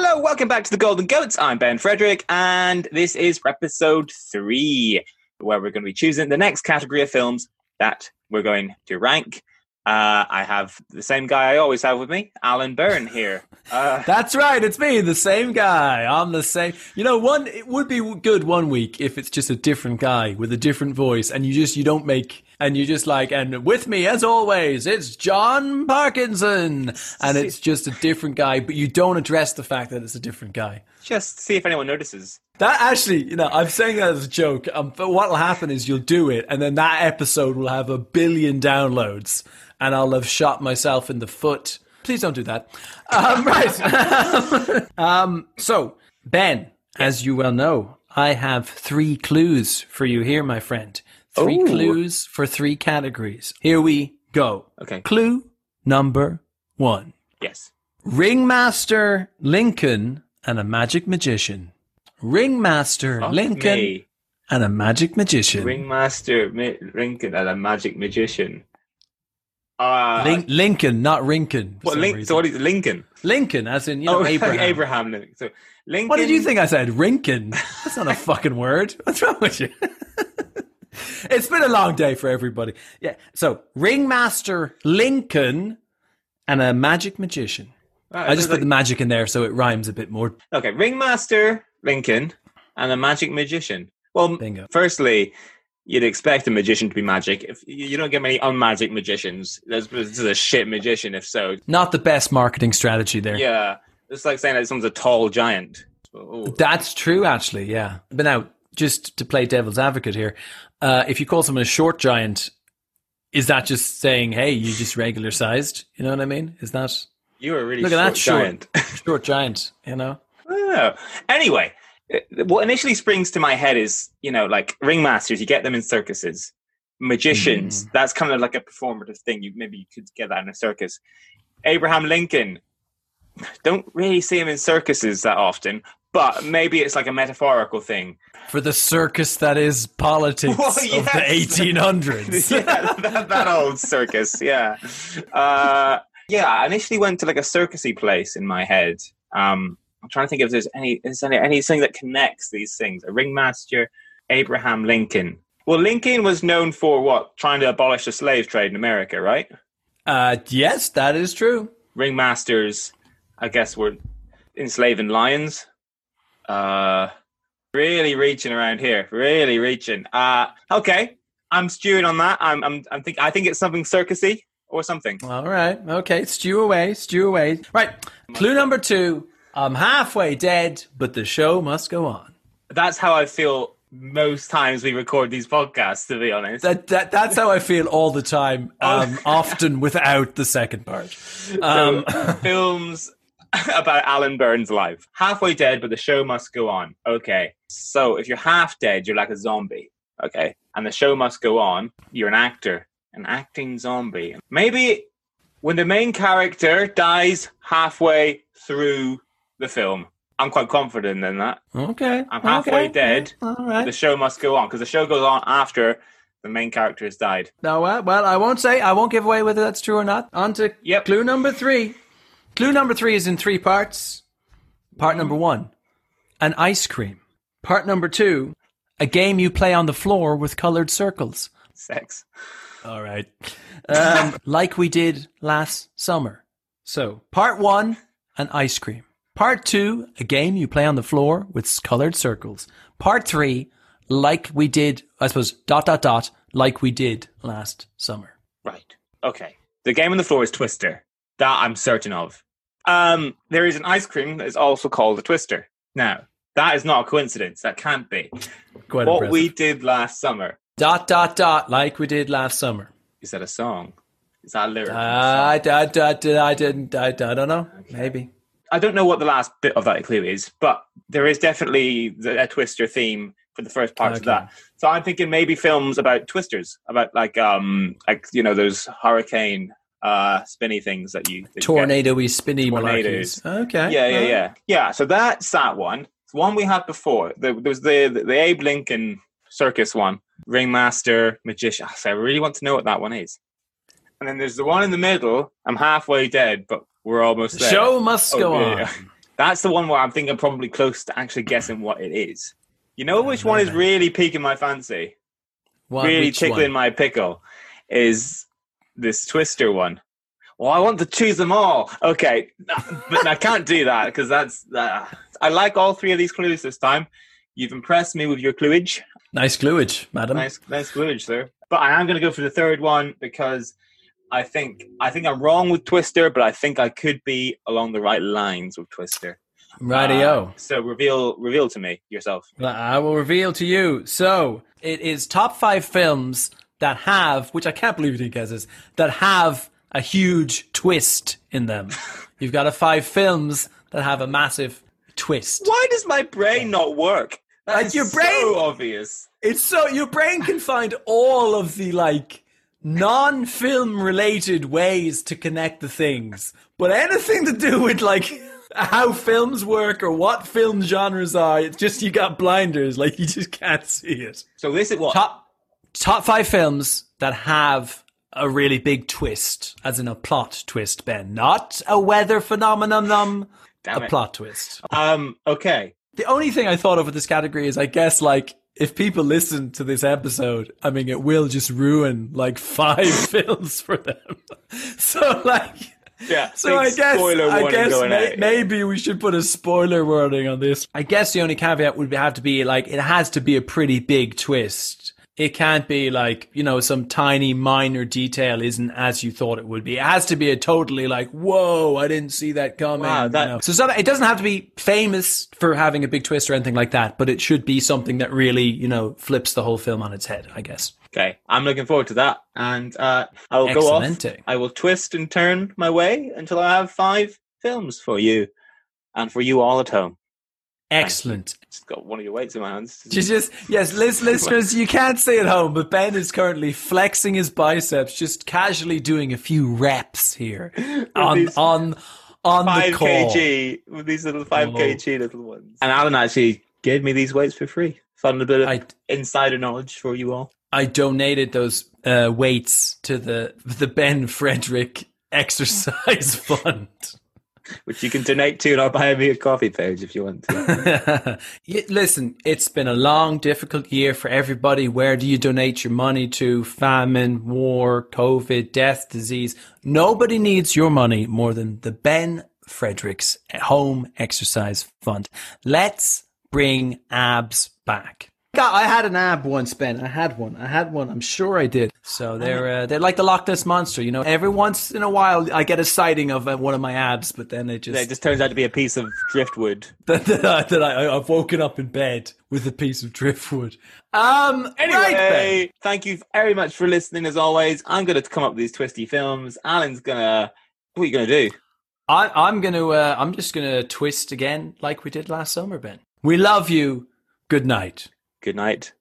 Hello, welcome back to the Golden Goats. I'm Ben Frederick, and this is episode three, where we're going to be choosing the next category of films that we're going to rank. Uh, I have the same guy I always have with me, Alan Byrne here. Uh, That's right, it's me, the same guy. I'm the same. You know, one it would be good one week if it's just a different guy with a different voice, and you just you don't make and you're just like and with me as always, it's John Parkinson, and it's just a different guy, but you don't address the fact that it's a different guy. just see if anyone notices. That actually, you know, I'm saying that as a joke. Um, but what will happen is you'll do it, and then that episode will have a billion downloads, and I'll have shot myself in the foot. Please don't do that. Um, right. um, so, Ben, as you well know, I have three clues for you here, my friend. Three Ooh. clues for three categories. Here we go. Okay. Clue number one. Yes. Ringmaster Lincoln and a magic magician. Ringmaster Fuck Lincoln me. and a magic magician. Ringmaster Mi- Lincoln and a magic magician. Uh, Lin- Lincoln, not Rinkin. what, Link, so what is Lincoln? Lincoln, as in you know oh, Abraham. Abraham Lincoln. So Lincoln. What did you think I said? Rinkin? That's not a fucking word. What's wrong with you? it's been a long day for everybody. Yeah. So Ringmaster Lincoln and a magic magician. Ah, I just put like- the magic in there so it rhymes a bit more. Okay, Ringmaster Lincoln and a magic magician. Well, Bingo. firstly, you'd expect a magician to be magic. If you don't get many unmagic magicians, this is a shit magician. If so, Not the best marketing strategy there. yeah, it's like saying that someone's a tall giant. Oh, That's true, actually. Yeah. But now, just to play devil's advocate here, uh, if you call someone a short giant, is that just saying, "Hey, you just regular sized"? You know what I mean? Is that you are really look at short that giant. short, short giant? You know? I know. Anyway, uh, what initially springs to my head is you know like ringmasters. You get them in circuses. Magicians. Mm. That's kind of like a performative thing. You maybe you could get that in a circus. Abraham Lincoln. Don't really see him in circuses that often, but maybe it's like a metaphorical thing. For the circus that is politics Well, of the 1800s. yeah, that, that old circus. Yeah, uh, yeah. I initially went to like a circusy place in my head. Um, I'm trying to think if there's any is there anything that connects these things. A ringmaster, Abraham Lincoln. Well, Lincoln was known for what? Trying to abolish the slave trade in America, right? Uh, yes, that is true. Ringmasters, I guess, were enslaving lions. Uh, really reaching around here. Really reaching. Uh, okay. I'm stewing on that. I'm, I'm, I'm think, I think it's something circusy or something. All right. Okay. Stew away. Stew away. Right. Clue number two. I'm halfway dead, but the show must go on. That's how I feel most times we record these podcasts, to be honest. That, that that's how I feel all the time. Um, often without the second part. Um, so, films about Alan Byrne's life. Halfway dead, but the show must go on. Okay. So if you're half dead, you're like a zombie. Okay. And the show must go on. You're an actor, an acting zombie. Maybe when the main character dies halfway through the film, I'm quite confident in that. okay. I'm halfway okay. dead. All The show must go on because the show goes on after the main character has died. No, well, well, I won't say. I won't give away whether that's true or not. On to Yep. clue number three. Clue number three is in three parts. Part number one, an ice cream. Part number two, a game you play on the floor with colored circles. Sex. All right. Um, like we did last summer. So, part one, an ice cream. Part two, a game you play on the floor with colored circles. Part three, like we did, I suppose, dot, dot, dot, like we did last summer. Right. Okay. The game on the floor is Twister. That I'm certain of. Um, there is an ice cream that is also called a Twister. Now, that is not a coincidence. That can't be. Quite what impressive. we did last summer. Dot, dot, dot, like we did last summer. Is that a song? Is that a lyric? Uh, I. I, I, I didn't, I, I don't know. Maybe. I don't know what the last bit of that clue is, but there is definitely the, a Twister theme for the first parts of that. So I'm thinking maybe films about twisters, about like um like you know those hurricane uh spinny things that you that you. Tornado-y, spinny Tornadoes. malarkeys. Okay. Yeah, yeah, yeah, yeah. So that's that one. It's one we had before. There there was the, the the Abe Lincoln circus one, ringmaster, magician. Ah, So I really want to know what that one is. And then there's the one in the middle. I'm halfway dead, but we're almost there. show must Oh, go yeah, on. That's the one where I'm thinking probably close to actually guessing what it is. You know which one is really piquing my fancy, What, really tickling one? my pickle, is this Twister one. Well, I want to choose them all. Okay, but I can't do that because that's. Uh, I like all three of these clues this time. You've impressed me with your cluage. Nice cluage, madam. Nice, nice cluage there. But I am going to go for the third one because I think I think I'm wrong with Twister, but I think I could be along the right lines with Twister. Rightio. Uh, so reveal reveal to me yourself. I will reveal to you. So it is top five films that have, which I can't believe you didn't guess this, that have a huge twist in them. You've got a five films that have a massive twist. Why does my brain not work? Like, your so obvious. It's so your brain can find all of the like non-film related ways to connect the things, but anything to do with like how films work or what film genres are, it's just you got blinders, like you just can't see it. So this is what top top five films that have a really big twist, as in a plot twist, Ben, not a weather phenomenon, um, Damn a it. plot twist. Um. Okay. The only thing I thought of with this category is, I guess, like if people listen to this episode, I mean, it will just ruin like five films for them. so, like. Yeah. So I guess spoiler I guess may, out. maybe we should put a spoiler warning on this. I guess the only caveat would have to be like it has to be a pretty big twist. It can't be like you know some tiny minor detail isn't as you thought it would be. It has to be a totally like whoa, I didn't see that coming. Wow, that- you know. So some, it doesn't have to be famous for having a big twist or anything like that, but it should be something that really you know flips the whole film on its head. I guess. Okay, I'm looking forward to that, and uh, I will go off. I will twist and turn my way until I have five films for you, and for you all at home. Excellent. Just got one of your weights in my hands. Just, just yes, lis- listeners, you can't see at home, but Ben is currently flexing his biceps, just casually doing a few reps here on on on the call. kg with these little five Oh. kg little ones. And Alan actually gave me these weights for free. Found a bit of I insider knowledge for you all. I donated those uh, weights to the the Ben Frederick Exercise Fund. Which you can donate to on our Buy Me a Coffee page if you want to. Listen, it's been a long, difficult year for everybody. Where do you donate your money to? Famine, war, COVID, death, disease. Nobody needs your money more than the Ben Fredericks Home Exercise Fund. Let's bring abs back. God, I had an ab once, Ben. I had one. I had one. I'm sure I did. So they're uh, they're like the Loch Ness monster. You know, every once in a while I get a sighting of uh, one of my abs, but then it just it just turns out to be a piece of driftwood. that, that, I, that I, I've woken up in bed with a piece of driftwood. Um, Anyway, right, thank you very much for listening as always. I'm going to come up with these twisty films. Alan's going to. What are you going to do? I, I'm gonna, uh, I'm just gonna twist again like we did last summer, Ben. We love you. Good night. Good night.